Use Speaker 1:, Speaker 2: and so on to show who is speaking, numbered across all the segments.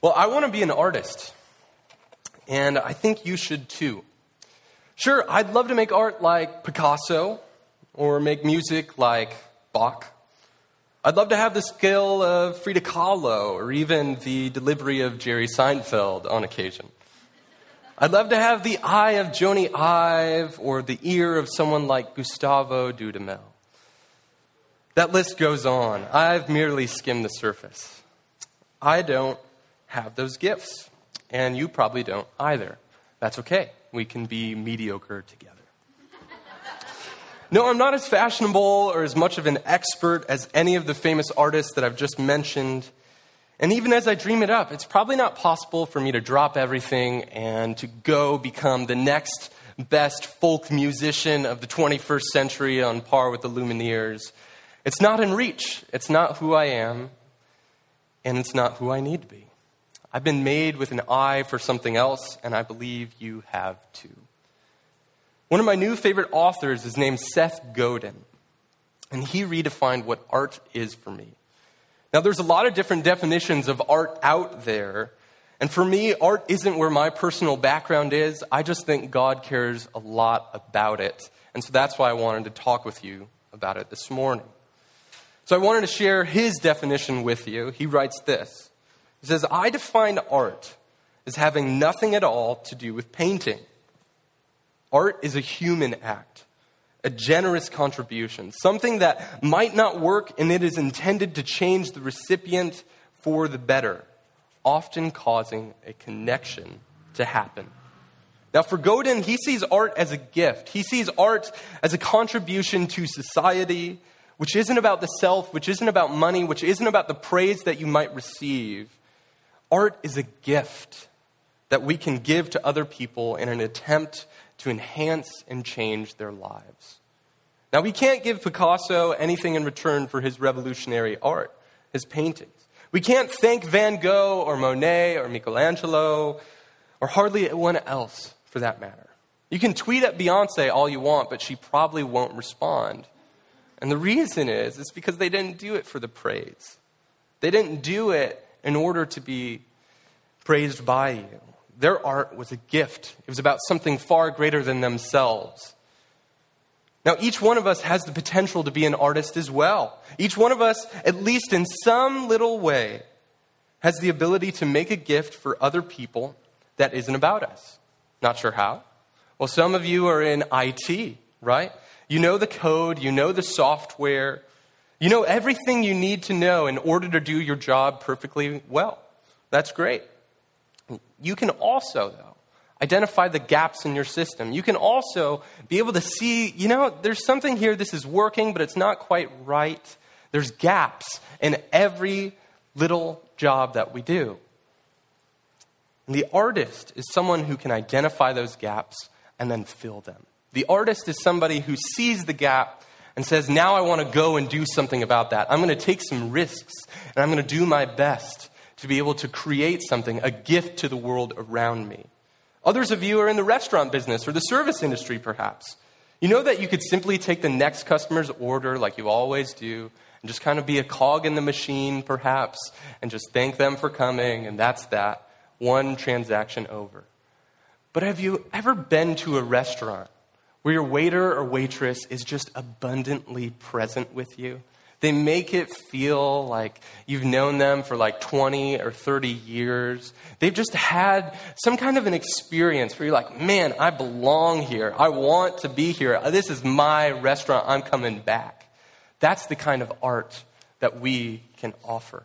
Speaker 1: Well, I want to be an artist, and I think you should too. Sure, I'd love to make art like Picasso or make music like Bach. I'd love to have the skill of Frida Kahlo or even the delivery of Jerry Seinfeld on occasion. I'd love to have the eye of Jony Ive or the ear of someone like Gustavo Dudamel. That list goes on. I've merely skimmed the surface. I don't have those gifts. And you probably don't either. That's okay. We can be mediocre together. no, I'm not as fashionable or as much of an expert as any of the famous artists that I've just mentioned. And even as I dream it up, it's probably not possible for me to drop everything and to go become the next best folk musician of the 21st century on par with the Lumineers. It's not in reach. It's not who I am, and it's not who I need to be. I've been made with an eye for something else, and I believe you have too. One of my new favorite authors is named Seth Godin, and he redefined what art is for me. Now, there's a lot of different definitions of art out there, and for me, art isn't where my personal background is. I just think God cares a lot about it, and so that's why I wanted to talk with you about it this morning. So I wanted to share his definition with you. He writes this he says, I define art as having nothing at all to do with painting. Art is a human act, a generous contribution, something that might not work and it is intended to change the recipient for the better, often causing a connection to happen. Now, for Godin, he sees art as a gift. He sees art as a contribution to society, which isn't about the self, which isn't about money, which isn't about the praise that you might receive, Art is a gift that we can give to other people in an attempt to enhance and change their lives. Now, we can't give Picasso anything in return for his revolutionary art, his paintings. We can't thank Van Gogh or Monet or Michelangelo or hardly anyone else for that matter. You can tweet at Beyonce all you want, but she probably won't respond. And the reason is, it's because they didn't do it for the praise. They didn't do it in order to be praised by you. Their art was a gift, it was about something far greater than themselves. Now, each one of us has the potential to be an artist as well. Each one of us, at least in some little way, has the ability to make a gift for other people that isn't about us. Not sure how. Well, some of you are in IT, right? You know the code, you know the software, you know everything you need to know in order to do your job perfectly well. That's great. You can also, though, identify the gaps in your system. You can also be able to see, you know, there's something here, this is working, but it's not quite right. There's gaps in every little job that we do. And the artist is someone who can identify those gaps and then fill them. The artist is somebody who sees the gap and says, Now I want to go and do something about that. I'm going to take some risks and I'm going to do my best to be able to create something, a gift to the world around me. Others of you are in the restaurant business or the service industry, perhaps. You know that you could simply take the next customer's order like you always do and just kind of be a cog in the machine, perhaps, and just thank them for coming, and that's that. One transaction over. But have you ever been to a restaurant where your waiter or waitress is just abundantly present with you. They make it feel like you've known them for like 20 or 30 years. They've just had some kind of an experience where you're like, man, I belong here. I want to be here. This is my restaurant. I'm coming back. That's the kind of art that we can offer.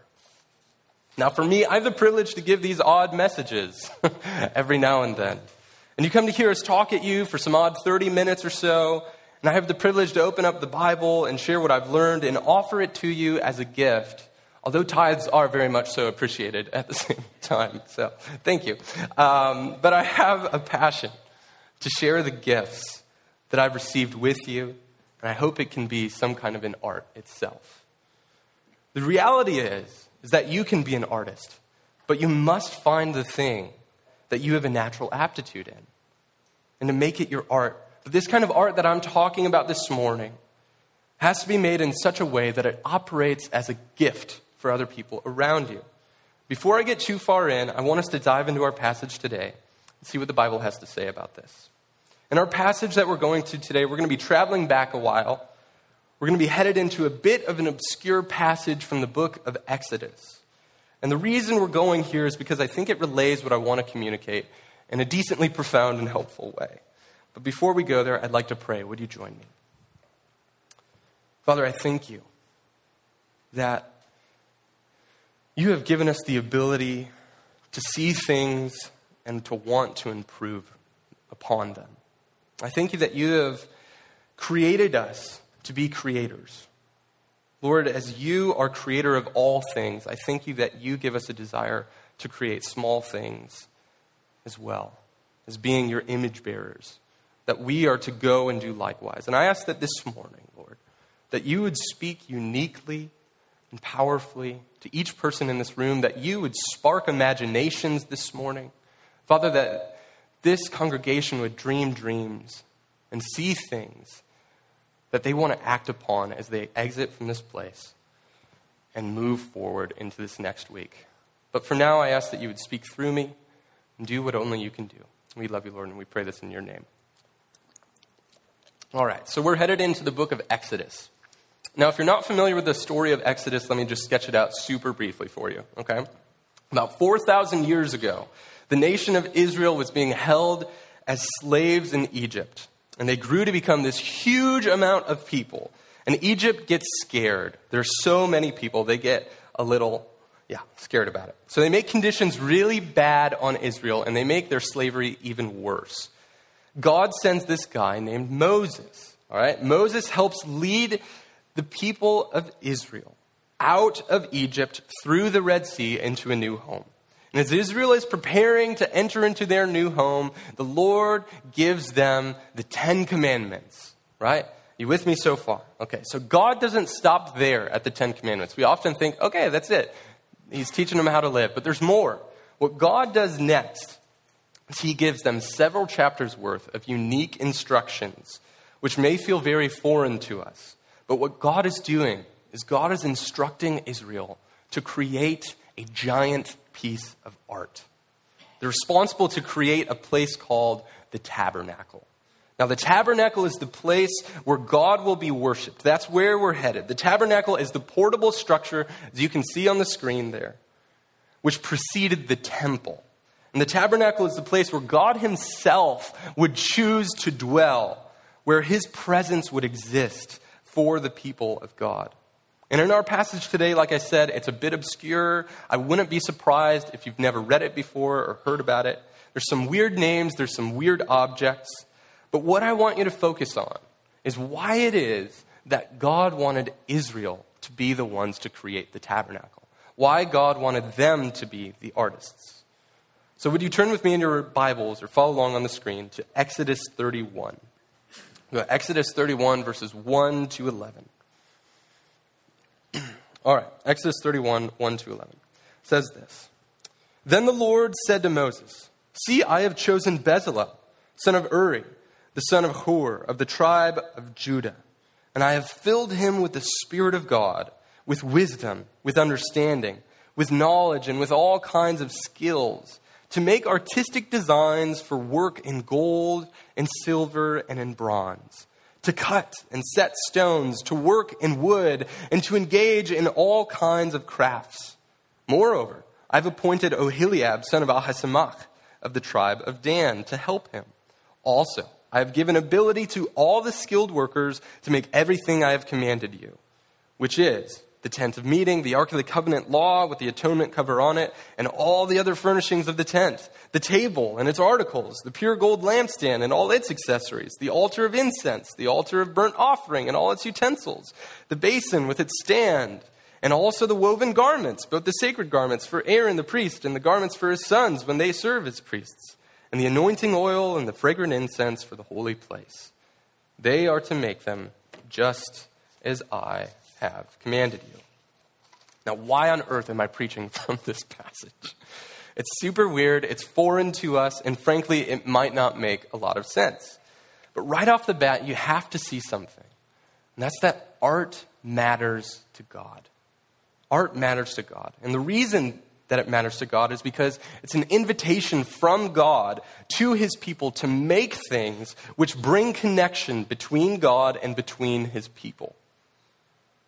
Speaker 1: Now, for me, I have the privilege to give these odd messages every now and then. And you come to hear us talk at you for some odd 30 minutes or so, and I have the privilege to open up the Bible and share what I've learned and offer it to you as a gift. Although tithes are very much so appreciated at the same time. So thank you. Um, but I have a passion to share the gifts that I've received with you, and I hope it can be some kind of an art itself. The reality is, is that you can be an artist, but you must find the thing that you have a natural aptitude in and to make it your art. But this kind of art that I'm talking about this morning has to be made in such a way that it operates as a gift for other people around you. Before I get too far in, I want us to dive into our passage today and see what the Bible has to say about this. In our passage that we're going to today, we're going to be traveling back a while. We're going to be headed into a bit of an obscure passage from the book of Exodus. And the reason we're going here is because I think it relays what I want to communicate in a decently profound and helpful way. But before we go there, I'd like to pray. Would you join me? Father, I thank you that you have given us the ability to see things and to want to improve upon them. I thank you that you have created us to be creators. Lord, as you are creator of all things, I thank you that you give us a desire to create small things as well, as being your image bearers, that we are to go and do likewise. And I ask that this morning, Lord, that you would speak uniquely and powerfully to each person in this room, that you would spark imaginations this morning. Father, that this congregation would dream dreams and see things that they want to act upon as they exit from this place and move forward into this next week. But for now, I ask that you would speak through me and do what only you can do. We love you, Lord, and we pray this in your name. All right, so we're headed into the book of Exodus. Now, if you're not familiar with the story of Exodus, let me just sketch it out super briefly for you, okay? About 4,000 years ago, the nation of Israel was being held as slaves in Egypt. And they grew to become this huge amount of people. And Egypt gets scared. There's so many people, they get a little, yeah, scared about it. So they make conditions really bad on Israel, and they make their slavery even worse. God sends this guy named Moses. All right? Moses helps lead the people of Israel out of Egypt through the Red Sea into a new home. And as Israel is preparing to enter into their new home, the Lord gives them the Ten Commandments, right? You with me so far? Okay, so God doesn't stop there at the Ten Commandments. We often think, okay, that's it. He's teaching them how to live. But there's more. What God does next He gives them several chapters worth of unique instructions, which may feel very foreign to us. But what God is doing is God is instructing Israel to create a giant piece of art. They're responsible to create a place called the tabernacle. Now, the tabernacle is the place where God will be worshiped. That's where we're headed. The tabernacle is the portable structure, as you can see on the screen there, which preceded the temple. And the tabernacle is the place where God Himself would choose to dwell, where His presence would exist for the people of God. And in our passage today, like I said, it's a bit obscure. I wouldn't be surprised if you've never read it before or heard about it. There's some weird names, there's some weird objects. But what I want you to focus on is why it is that God wanted Israel to be the ones to create the tabernacle. Why God wanted them to be the artists. So, would you turn with me in your Bibles or follow along on the screen to Exodus 31? Exodus 31, verses 1 to 11. All right, Exodus 31, 1 to 11 says this Then the Lord said to Moses, See, I have chosen Bezalel, son of Uri, the son of Hur, of the tribe of Judah, and I have filled him with the Spirit of God, with wisdom, with understanding, with knowledge, and with all kinds of skills, to make artistic designs for work in gold, and silver, and in bronze to cut and set stones, to work in wood, and to engage in all kinds of crafts. Moreover, I've appointed Oholiab, son of Ahisamach, of the tribe of Dan, to help him. Also, I have given ability to all the skilled workers to make everything I have commanded you, which is the tent of meeting, the ark of the covenant law with the atonement cover on it, and all the other furnishings of the tent, the table and its articles, the pure gold lampstand and all its accessories, the altar of incense, the altar of burnt offering and all its utensils, the basin with its stand, and also the woven garments, both the sacred garments for Aaron the priest and the garments for his sons when they serve as priests, and the anointing oil and the fragrant incense for the holy place. They are to make them just as I have commanded you. Now, why on earth am I preaching from this passage? It's super weird, it's foreign to us, and frankly, it might not make a lot of sense. But right off the bat, you have to see something. And that's that art matters to God. Art matters to God. And the reason that it matters to God is because it's an invitation from God to his people to make things which bring connection between God and between his people.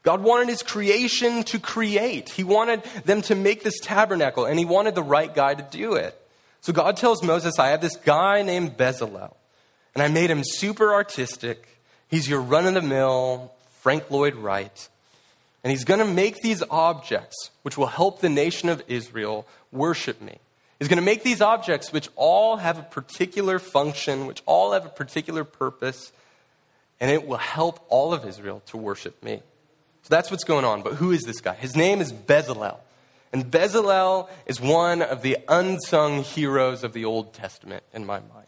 Speaker 1: God wanted his creation to create. He wanted them to make this tabernacle, and he wanted the right guy to do it. So God tells Moses, I have this guy named Bezalel, and I made him super artistic. He's your run of the mill Frank Lloyd Wright. And he's going to make these objects which will help the nation of Israel worship me. He's going to make these objects which all have a particular function, which all have a particular purpose, and it will help all of Israel to worship me. So that's what's going on. But who is this guy? His name is Bezalel. And Bezalel is one of the unsung heroes of the Old Testament in my mind.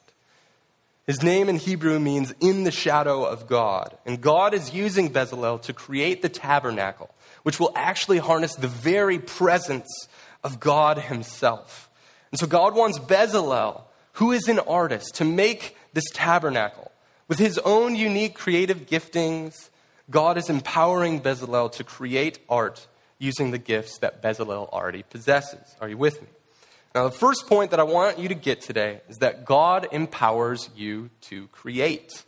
Speaker 1: His name in Hebrew means in the shadow of God. And God is using Bezalel to create the tabernacle, which will actually harness the very presence of God Himself. And so God wants Bezalel, who is an artist, to make this tabernacle. With his own unique creative giftings, God is empowering Bezalel to create art using the gifts that Bezalel already possesses. Are you with me? Now, the first point that I want you to get today is that God empowers you to create.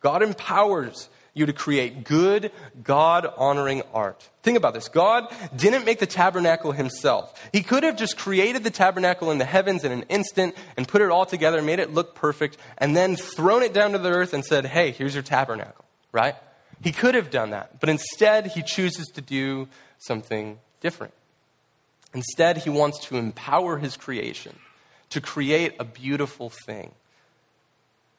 Speaker 1: God empowers you to create good, God honoring art. Think about this. God didn't make the tabernacle himself. He could have just created the tabernacle in the heavens in an instant and put it all together, made it look perfect, and then thrown it down to the earth and said, hey, here's your tabernacle, right? He could have done that. But instead, he chooses to do something different. Instead, he wants to empower his creation to create a beautiful thing.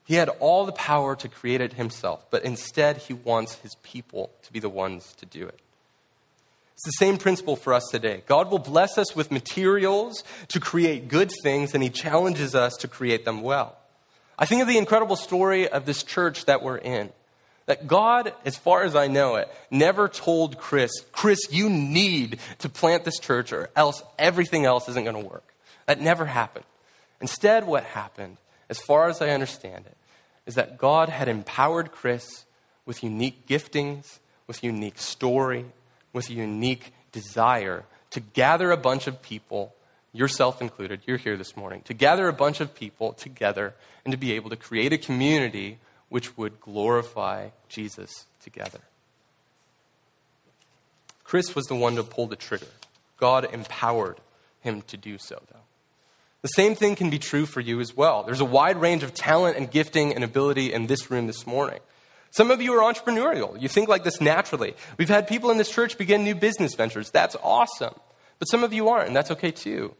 Speaker 1: He had all the power to create it himself, but instead, he wants his people to be the ones to do it. It's the same principle for us today. God will bless us with materials to create good things, and he challenges us to create them well. I think of the incredible story of this church that we're in. That God, as far as I know it, never told Chris, Chris, you need to plant this church or else everything else isn't going to work. That never happened. Instead, what happened, as far as I understand it, is that God had empowered Chris with unique giftings, with unique story, with a unique desire to gather a bunch of people, yourself included, you're here this morning, to gather a bunch of people together and to be able to create a community which would glorify Jesus together. Chris was the one to pull the trigger. God empowered him to do so, though. The same thing can be true for you as well. There's a wide range of talent and gifting and ability in this room this morning. Some of you are entrepreneurial. You think like this naturally. We've had people in this church begin new business ventures. That's awesome. But some of you aren't, and that's okay too.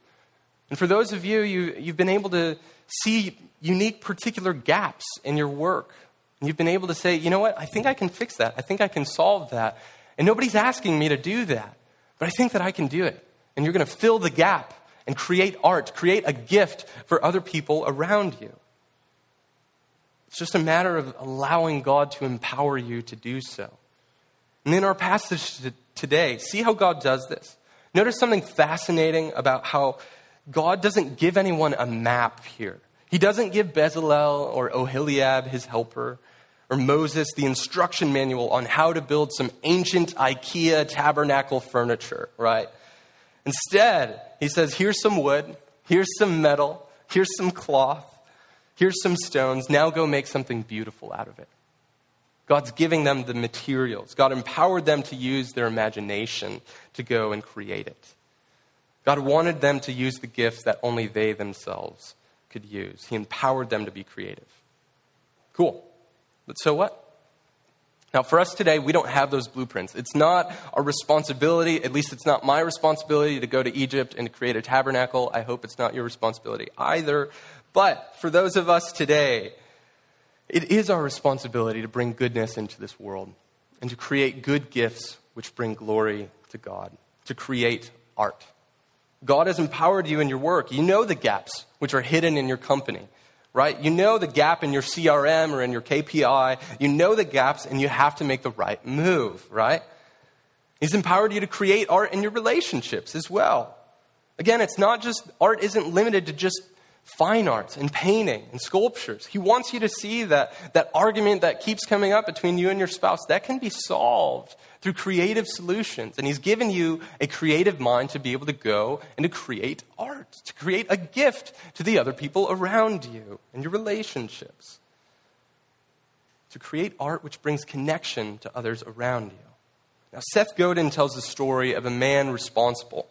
Speaker 1: And for those of you, you you've been able to see unique particular gaps in your work. And you've been able to say, you know what, I think I can fix that. I think I can solve that. And nobody's asking me to do that, but I think that I can do it. And you're going to fill the gap and create art, create a gift for other people around you. It's just a matter of allowing God to empower you to do so. And in our passage today, see how God does this. Notice something fascinating about how God doesn't give anyone a map here. He doesn't give Bezalel or Oholiab, his helper, or Moses the instruction manual on how to build some ancient IKEA tabernacle furniture, right? Instead, he says, here's some wood, here's some metal, here's some cloth, here's some stones. Now go make something beautiful out of it. God's giving them the materials. God empowered them to use their imagination to go and create it. God wanted them to use the gifts that only they themselves could use. He empowered them to be creative. Cool. But so what? Now, for us today, we don't have those blueprints. It's not our responsibility, at least it's not my responsibility to go to Egypt and create a tabernacle. I hope it's not your responsibility either. But for those of us today, it is our responsibility to bring goodness into this world and to create good gifts which bring glory to God, to create art. God has empowered you in your work. You know the gaps which are hidden in your company, right? You know the gap in your CRM or in your KPI. You know the gaps and you have to make the right move, right? He's empowered you to create art in your relationships as well. Again, it's not just, art isn't limited to just fine arts and painting and sculptures. He wants you to see that, that argument that keeps coming up between you and your spouse, that can be solved through creative solutions. And He's given you a creative mind to be able to go and to create art, to create a gift to the other people around you and your relationships. To create art which brings connection to others around you. Now, Seth Godin tells the story of a man responsible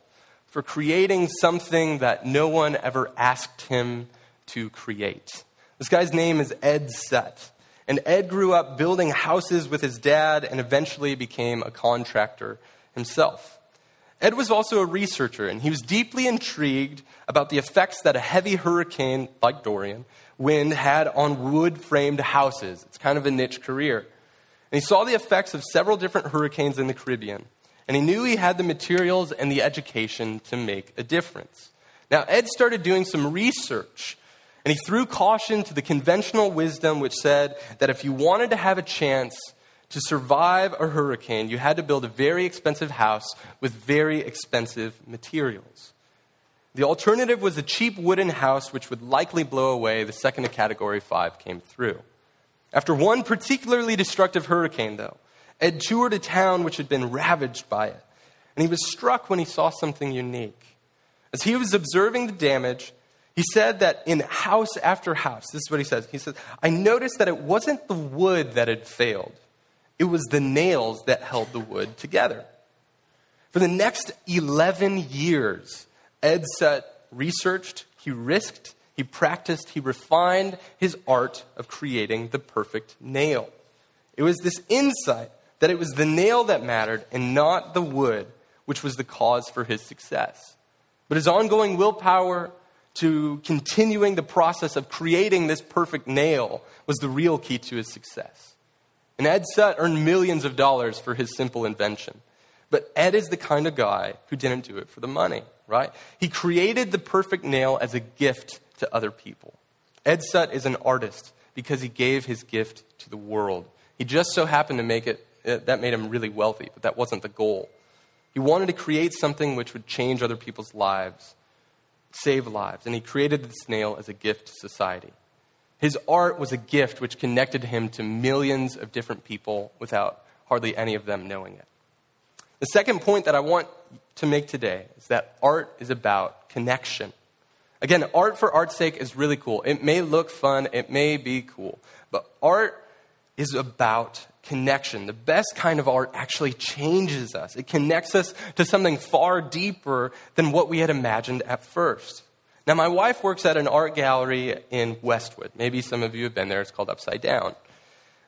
Speaker 1: for creating something that no one ever asked him to create. This guy's name is Ed Sutt. And Ed grew up building houses with his dad and eventually became a contractor himself. Ed was also a researcher, and he was deeply intrigued about the effects that a heavy hurricane like Dorian wind had on wood framed houses. It's kind of a niche career. And he saw the effects of several different hurricanes in the Caribbean. And he knew he had the materials and the education to make a difference. Now, Ed started doing some research and he threw caution to the conventional wisdom which said that if you wanted to have a chance to survive a hurricane, you had to build a very expensive house with very expensive materials. The alternative was a cheap wooden house which would likely blow away the second a Category 5 came through. After one particularly destructive hurricane, though, Ed toured a town which had been ravaged by it, and he was struck when he saw something unique. As he was observing the damage, he said that in house after house, this is what he says. He says, I noticed that it wasn't the wood that had failed, it was the nails that held the wood together. For the next 11 years, Ed Sutt researched, he risked, he practiced, he refined his art of creating the perfect nail. It was this insight that it was the nail that mattered and not the wood which was the cause for his success. But his ongoing willpower, to continuing the process of creating this perfect nail was the real key to his success. And Ed Sutt earned millions of dollars for his simple invention. But Ed is the kind of guy who didn't do it for the money, right? He created the perfect nail as a gift to other people. Ed Sutt is an artist because he gave his gift to the world. He just so happened to make it, uh, that made him really wealthy, but that wasn't the goal. He wanted to create something which would change other people's lives save lives, and he created the snail as a gift to society. His art was a gift which connected him to millions of different people without hardly any of them knowing it. The second point that I want to make today is that art is about connection. Again, art for art's sake is really cool. It may look fun, it may be cool, but art is about connection. The best kind of art actually changes us, it connects us to something far deeper than what we had imagined at first. Now, my wife works at an art gallery in Westwood. Maybe some of you have been there. It's called Upside Down.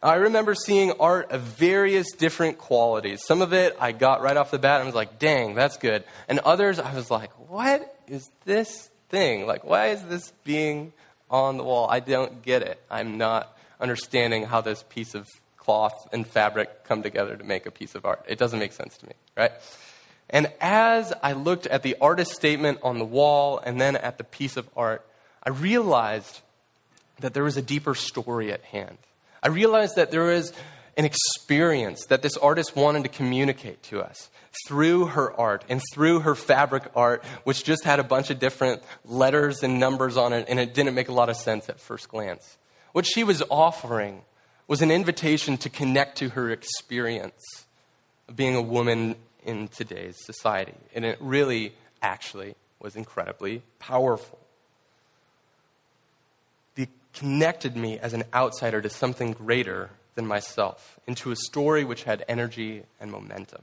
Speaker 1: I remember seeing art of various different qualities. Some of it I got right off the bat and was like, dang, that's good. And others I was like, what is this thing? Like, why is this being on the wall? I don't get it. I'm not understanding how this piece of cloth and fabric come together to make a piece of art. It doesn't make sense to me, right? And as I looked at the artist statement on the wall and then at the piece of art, I realized that there was a deeper story at hand. I realized that there was an experience that this artist wanted to communicate to us through her art and through her fabric art, which just had a bunch of different letters and numbers on it, and it didn't make a lot of sense at first glance. What she was offering was an invitation to connect to her experience of being a woman in today's society. And it really, actually, was incredibly powerful. It connected me as an outsider to something greater than myself, into a story which had energy and momentum.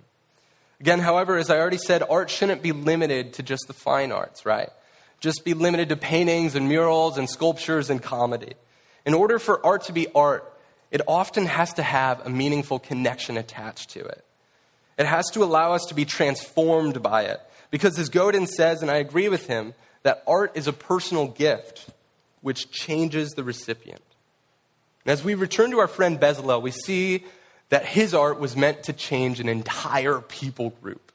Speaker 1: Again, however, as I already said, art shouldn't be limited to just the fine arts, right? Just be limited to paintings and murals and sculptures and comedy. In order for art to be art, it often has to have a meaningful connection attached to it. It has to allow us to be transformed by it. Because as Godin says, and I agree with him, that art is a personal gift which changes the recipient. And as we return to our friend Bezalel, we see that his art was meant to change an entire people group.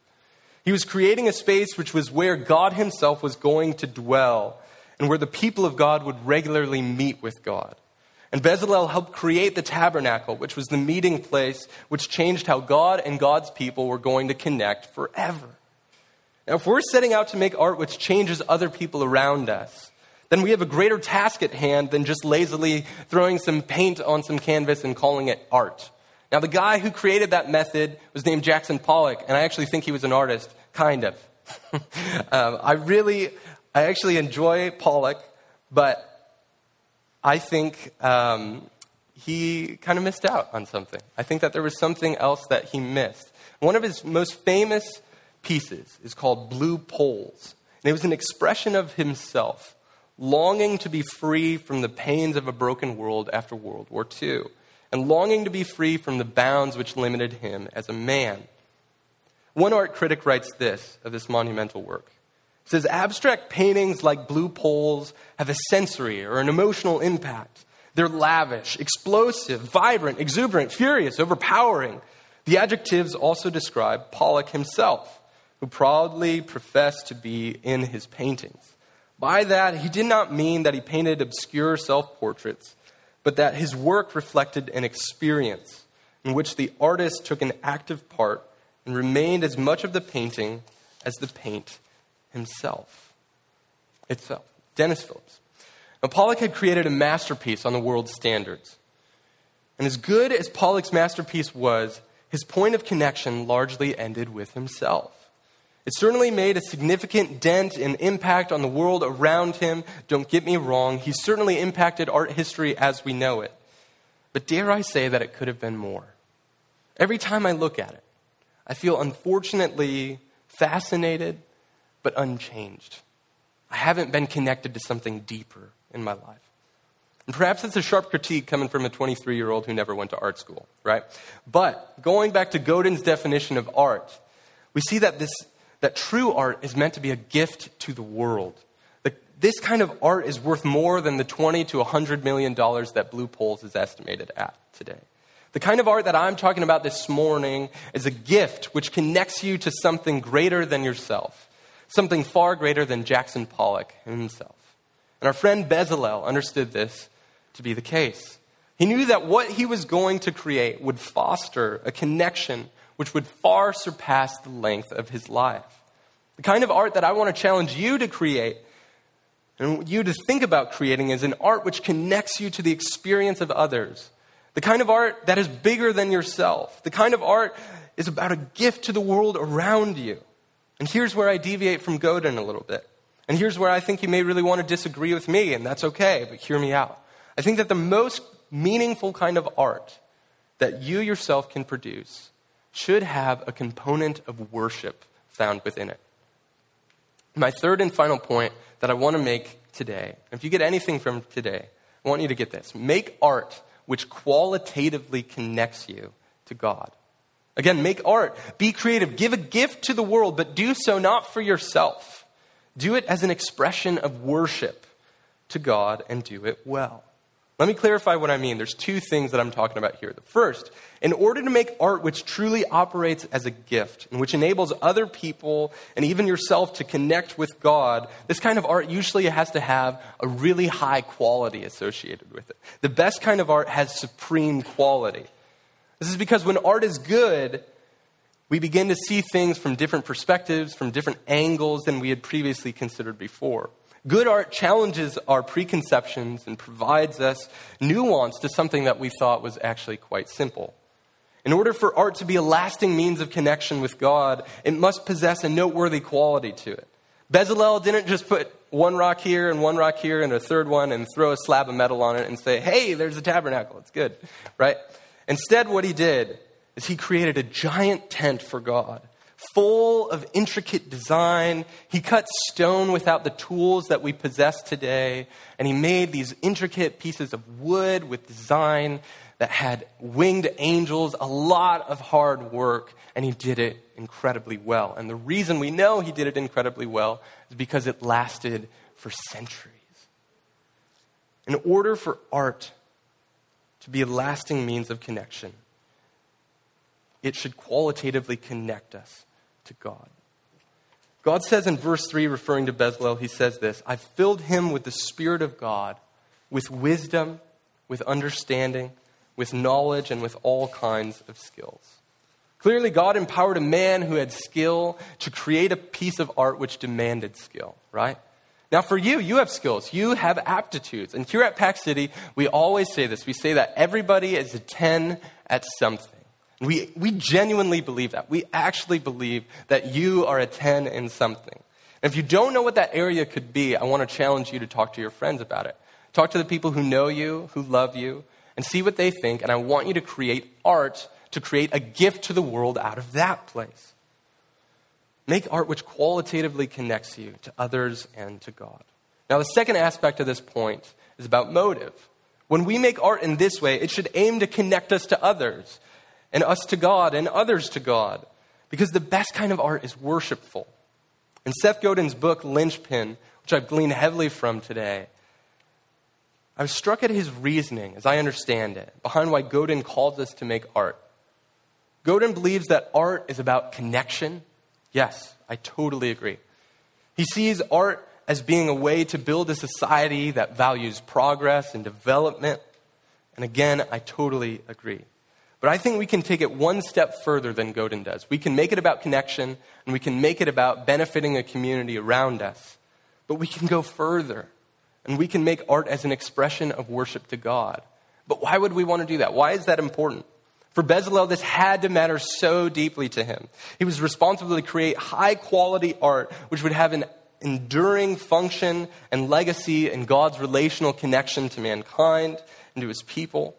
Speaker 1: He was creating a space which was where God Himself was going to dwell and where the people of God would regularly meet with God. And Bezalel helped create the tabernacle, which was the meeting place which changed how God and God's people were going to connect forever. Now, if we're setting out to make art which changes other people around us, then we have a greater task at hand than just lazily throwing some paint on some canvas and calling it art. Now, the guy who created that method was named Jackson Pollock, and I actually think he was an artist, kind of. um, I really, I actually enjoy Pollock, but I think um, he kind of missed out on something. I think that there was something else that he missed. One of his most famous pieces is called Blue Poles, and it was an expression of himself longing to be free from the pains of a broken world after World War II, and longing to be free from the bounds which limited him as a man. One art critic writes this of this monumental work. It says abstract paintings like blue poles have a sensory or an emotional impact. They're lavish, explosive, vibrant, exuberant, furious, overpowering. The adjectives also describe Pollock himself, who proudly professed to be in his paintings. By that, he did not mean that he painted obscure self portraits, but that his work reflected an experience in which the artist took an active part and remained as much of the painting as the paint himself itself. Uh, Dennis Phillips. Now, Pollock had created a masterpiece on the world's standards. And as good as Pollock's masterpiece was, his point of connection largely ended with himself. It certainly made a significant dent and impact on the world around him. Don't get me wrong, he certainly impacted art history as we know it. But dare I say that it could have been more? Every time I look at it, I feel unfortunately fascinated but unchanged. I haven't been connected to something deeper in my life. And perhaps it's a sharp critique coming from a 23 year old who never went to art school, right? But going back to Godin's definition of art, we see that this that true art is meant to be a gift to the world. The, this kind of art is worth more than the 20 to 100 million dollars that Blue Poles is estimated at today. The kind of art that I'm talking about this morning is a gift which connects you to something greater than yourself, something far greater than Jackson Pollock himself. And our friend Bezalel understood this to be the case. He knew that what he was going to create would foster a connection which would far surpass the length of his life. The kind of art that I want to challenge you to create and you to think about creating is an art which connects you to the experience of others. The kind of art that is bigger than yourself. The kind of art is about a gift to the world around you. And here's where I deviate from Godin a little bit. And here's where I think you may really want to disagree with me, and that's okay, but hear me out. I think that the most meaningful kind of art that you yourself can produce should have a component of worship found within it. My third and final point that I want to make today, if you get anything from today, I want you to get this. Make art which qualitatively connects you to God. Again, make art, be creative, give a gift to the world, but do so not for yourself. Do it as an expression of worship to God and do it well. Let me clarify what I mean. There's two things that I'm talking about here. The first, in order to make art which truly operates as a gift and which enables other people and even yourself to connect with God, this kind of art usually has to have a really high quality associated with it. The best kind of art has supreme quality. This is because when art is good, we begin to see things from different perspectives, from different angles than we had previously considered before. Good art challenges our preconceptions and provides us nuance to something that we thought was actually quite simple. In order for art to be a lasting means of connection with God, it must possess a noteworthy quality to it. Bezalel didn't just put one rock here and one rock here and a third one and throw a slab of metal on it and say, hey, there's a tabernacle. It's good, right? Instead, what he did is he created a giant tent for God full of intricate design. He cut stone without the tools that we possess today, and he made these intricate pieces of wood with design that had winged angels, a lot of hard work, and he did it incredibly well. And the reason we know he did it incredibly well is because it lasted for centuries. In order for art to be a lasting means of connection, it should qualitatively connect us to God. God says in verse 3, referring to Bezalel, he says this I filled him with the Spirit of God, with wisdom, with understanding, with knowledge, and with all kinds of skills. Clearly, God empowered a man who had skill to create a piece of art which demanded skill, right? Now, for you, you have skills. You have aptitudes. And here at Pack City, we always say this. We say that everybody is a 10 at something. We, we genuinely believe that. We actually believe that you are a 10 in something. And if you don't know what that area could be, I want to challenge you to talk to your friends about it. Talk to the people who know you, who love you, and see what they think. And I want you to create art to create a gift to the world out of that place. Make art which qualitatively connects you to others and to God. Now, the second aspect of this point is about motive. When we make art in this way, it should aim to connect us to others, and us to God, and others to God. Because the best kind of art is worshipful. In Seth Godin's book, Linchpin, which I've gleaned heavily from today, I was struck at his reasoning, as I understand it, behind why Godin calls us to make art. Godin believes that art is about connection. Yes, I totally agree. He sees art as being a way to build a society that values progress and development. And again, I totally agree. But I think we can take it one step further than Godin does. We can make it about connection, and we can make it about benefiting a community around us. But we can go further, and we can make art as an expression of worship to God. But why would we want to do that? Why is that important? For Bezalel, this had to matter so deeply to him. He was responsible to create high quality art, which would have an enduring function and legacy in God's relational connection to mankind and to his people.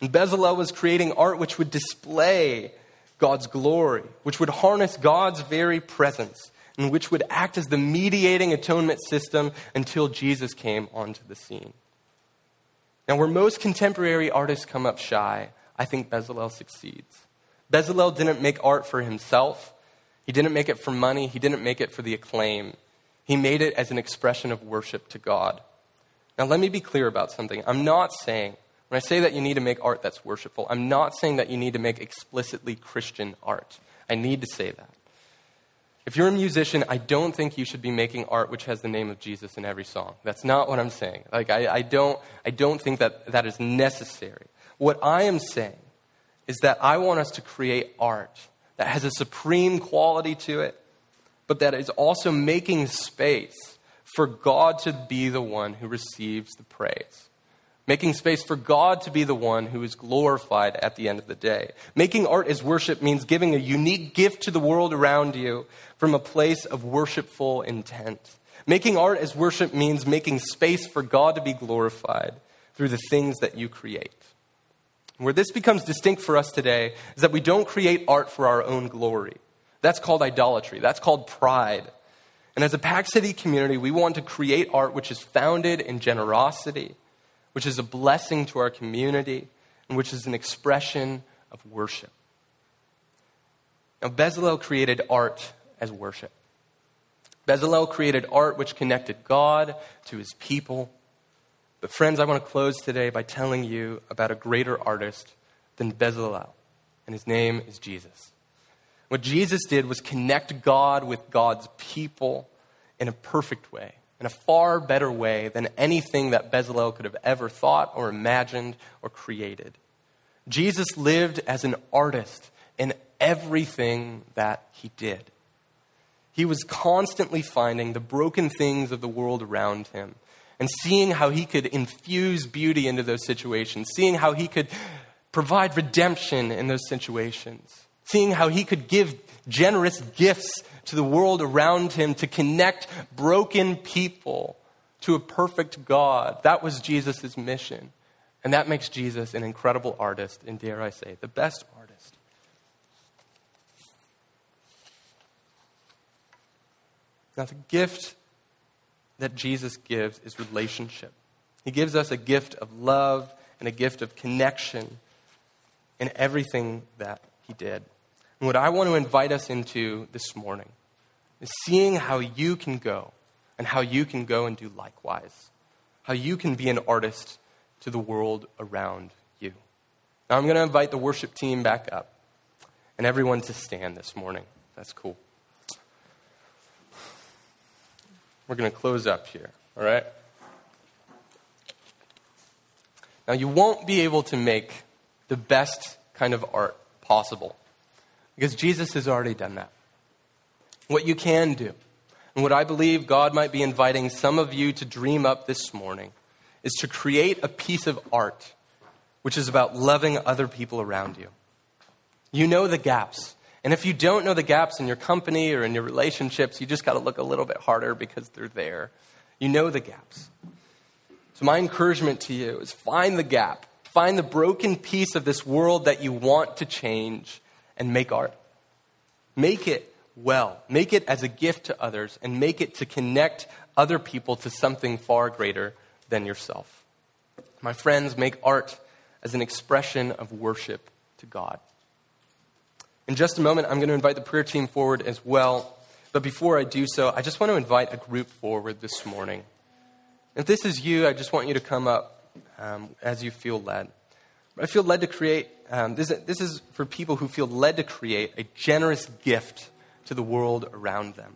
Speaker 1: And Bezalel was creating art which would display God's glory, which would harness God's very presence, and which would act as the mediating atonement system until Jesus came onto the scene. Now, where most contemporary artists come up shy, I think Bezalel succeeds. Bezalel didn't make art for himself. He didn't make it for money. He didn't make it for the acclaim. He made it as an expression of worship to God. Now, let me be clear about something. I'm not saying, when I say that you need to make art that's worshipful, I'm not saying that you need to make explicitly Christian art. I need to say that. If you're a musician, I don't think you should be making art which has the name of Jesus in every song. That's not what I'm saying. Like, I, I, don't, I don't think that that is necessary. What I am saying is that I want us to create art that has a supreme quality to it, but that is also making space for God to be the one who receives the praise. Making space for God to be the one who is glorified at the end of the day. Making art as worship means giving a unique gift to the world around you from a place of worshipful intent. Making art as worship means making space for God to be glorified through the things that you create. Where this becomes distinct for us today is that we don't create art for our own glory. That's called idolatry. That's called pride. And as a Pack City community, we want to create art which is founded in generosity, which is a blessing to our community, and which is an expression of worship. Now, Bezalel created art as worship. Bezalel created art which connected God to his people but, friends, I want to close today by telling you about a greater artist than Bezalel, and his name is Jesus. What Jesus did was connect God with God's people in a perfect way, in a far better way than anything that Bezalel could have ever thought or imagined or created. Jesus lived as an artist in everything that he did. He was constantly finding the broken things of the world around him and seeing how he could infuse beauty into those situations, seeing how he could provide redemption in those situations, seeing how he could give generous gifts to the world around him to connect broken people to a perfect God. That was Jesus' mission. And that makes Jesus an incredible artist, and dare I say, the best artist. Now, the gift that Jesus gives is relationship. He gives us a gift of love and a gift of connection in everything that He did. And what I want to invite us into this morning is seeing how you can go and how you can go and do likewise. How you can be an artist to the world around you. Now I'm going to invite the worship team back up and everyone to stand this morning. That's cool. We're going to close up here, all right? Now, you won't be able to make the best kind of art possible because Jesus has already done that. What you can do, and what I believe God might be inviting some of you to dream up this morning, is to create a piece of art which is about loving other people around you. You know the gaps. And if you don't know the gaps in your company or in your relationships, you just got to look a little bit harder because they're there. You know the gaps. So, my encouragement to you is find the gap, find the broken piece of this world that you want to change, and make art. Make it well, make it as a gift to others, and make it to connect other people to something far greater than yourself. My friends, make art as an expression of worship to God. In just a moment, I'm going to invite the prayer team forward as well. But before I do so, I just want to invite a group forward this morning. If this is you, I just want you to come up um, as you feel led. I feel led to create, um, this, this is for people who feel led to create a generous gift to the world around them.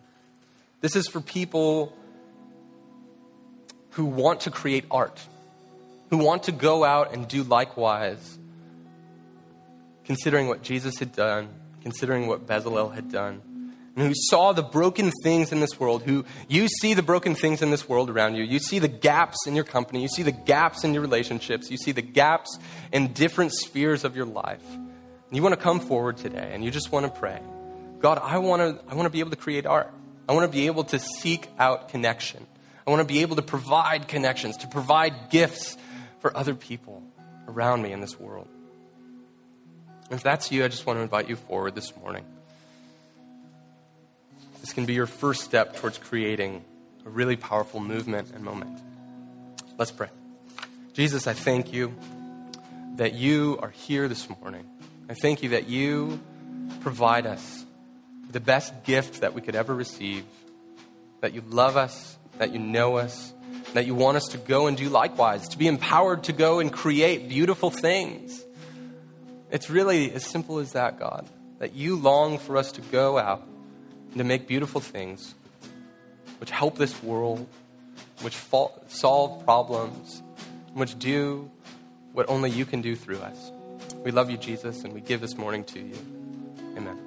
Speaker 1: This is for people who want to create art, who want to go out and do likewise considering what Jesus had done, considering what Bezalel had done, and who saw the broken things in this world, who you see the broken things in this world around you. You see the gaps in your company, you see the gaps in your relationships, you see the gaps in different spheres of your life. And you want to come forward today and you just want to pray God, I want to, I want to be able to create art. I want to be able to seek out connection. I want to be able to provide connections, to provide gifts for other people around me in this world. If that's you, I just want to invite you forward this morning. This can be your first step towards creating a really powerful movement and moment. Let's pray. Jesus, I thank you that you are here this morning. I thank you that you provide us the best gift that we could ever receive, that you love us, that you know us, that you want us to go and do likewise, to be empowered to go and create beautiful things. It's really as simple as that, God, that you long for us to go out and to make beautiful things which help this world, which solve problems, which do what only you can do through us. We love you, Jesus, and we give this morning to you. Amen.